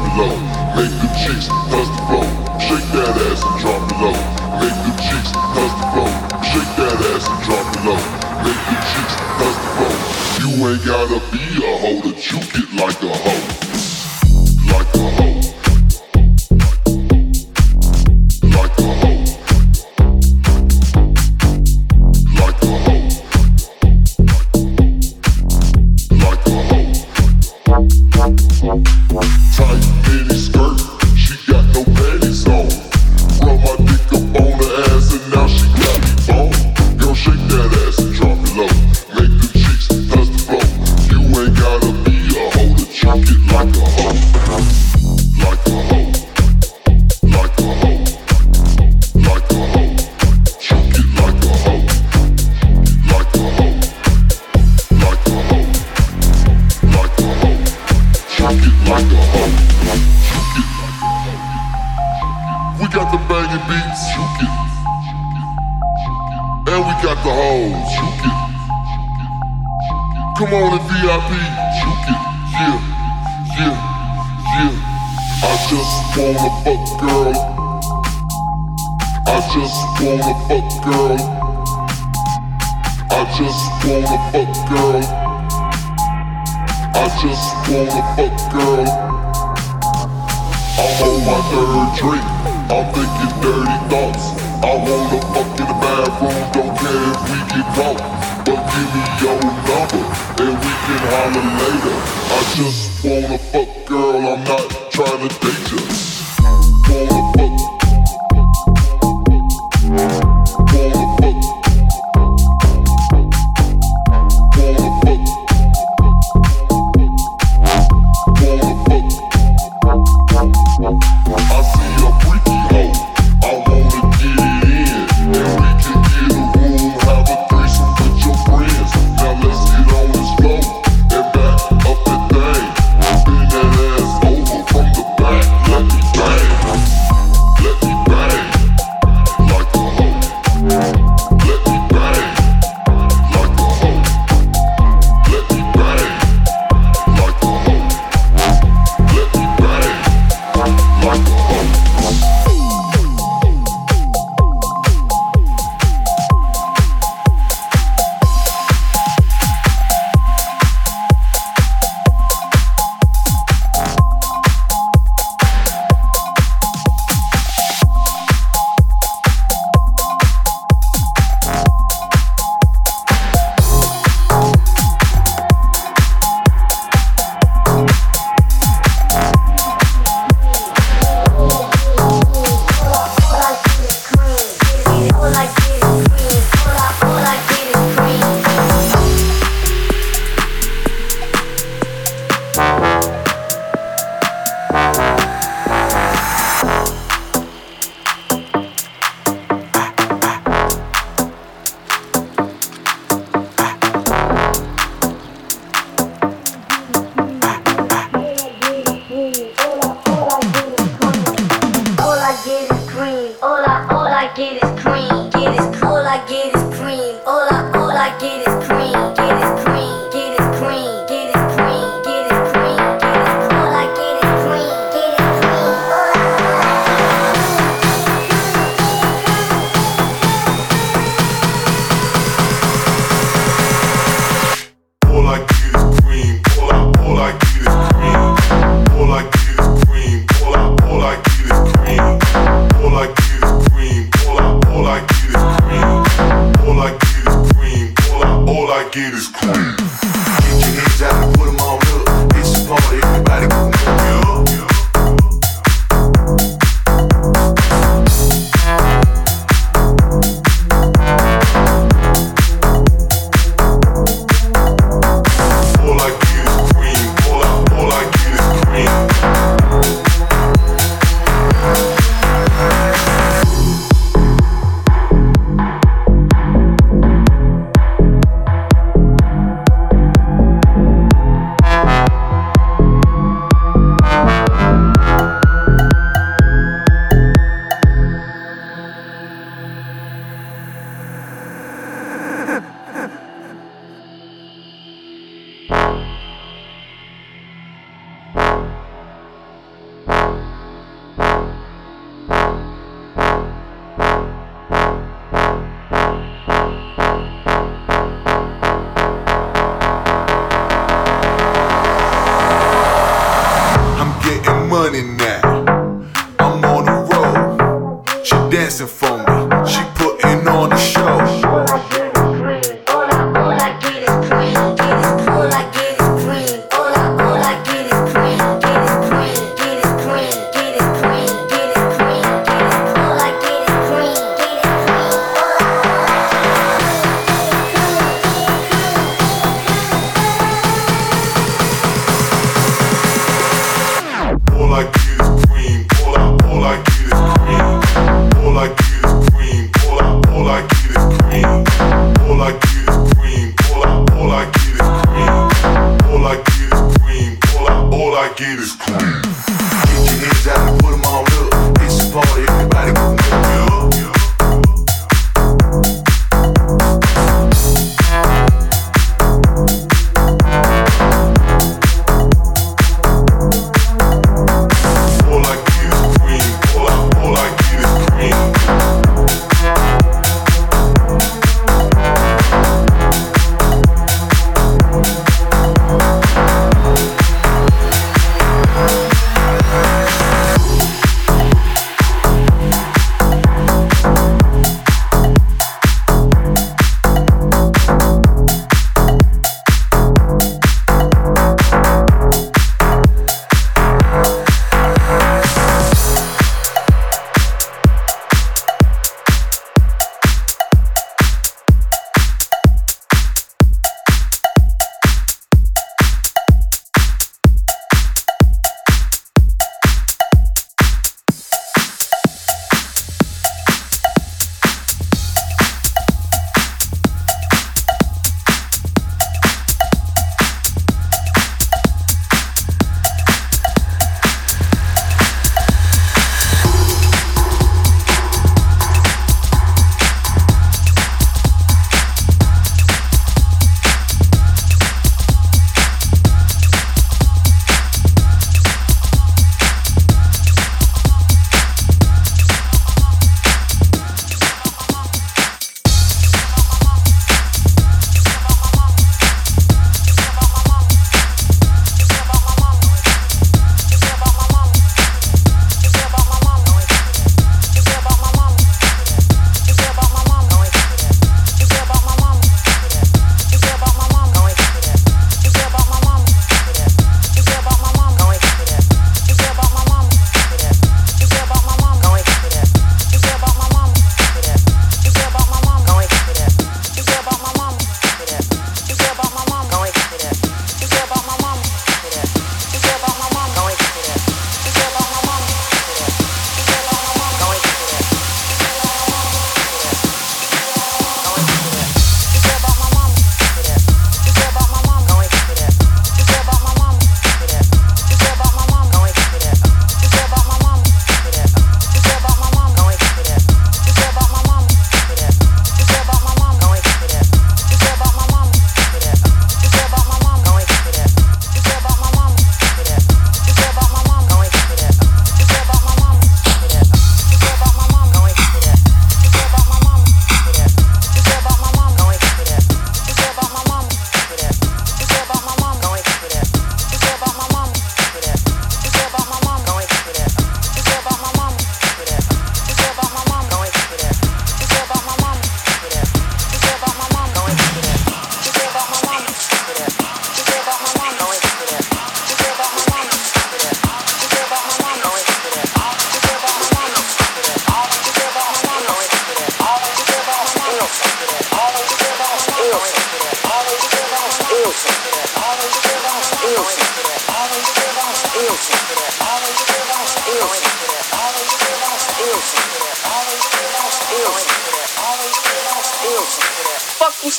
Make the cheeks bust the flow. Shake that ass and drop it low. Make the cheeks bust the flow. Shake that ass and drop it low. Make the cheeks bust the flow. You ain't gotta be a hoe to juke it like a hoe. Like a hoe. wanna fuck girl. I just wanna fuck girl. I just wanna fuck girl. I just wanna fuck girl. I'm on my third drink. I'm thinking dirty thoughts. I wanna fuck in the bathroom. Don't care if we get caught. But give me your number and we can holler later. I just wanna fuck girl. I'm not trying to date you. dancing for me. She putting on a show. all I get is cream. Get your hands out, put them all up. It's a party, everybody come on, up.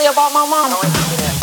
about my mama?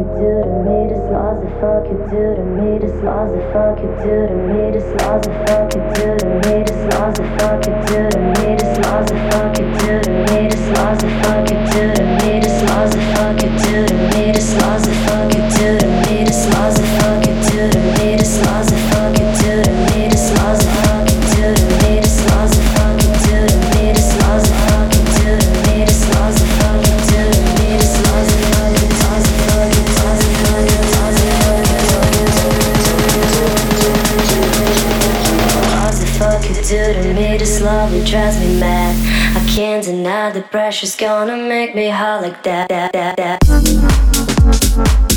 You do to me, this laws the fuck you do to me, this laws the fuck you do to me, this laws the fuck you do to me, this laws the fuck you do to me, this laws the fuck you do to me, this laws the fuck you do to me, this laws the fuck you do to me, this laws the fuck you do to me, this laws the fuck you love it drives me mad. I can't deny the pressure's gonna make me hot like that, that, that, that.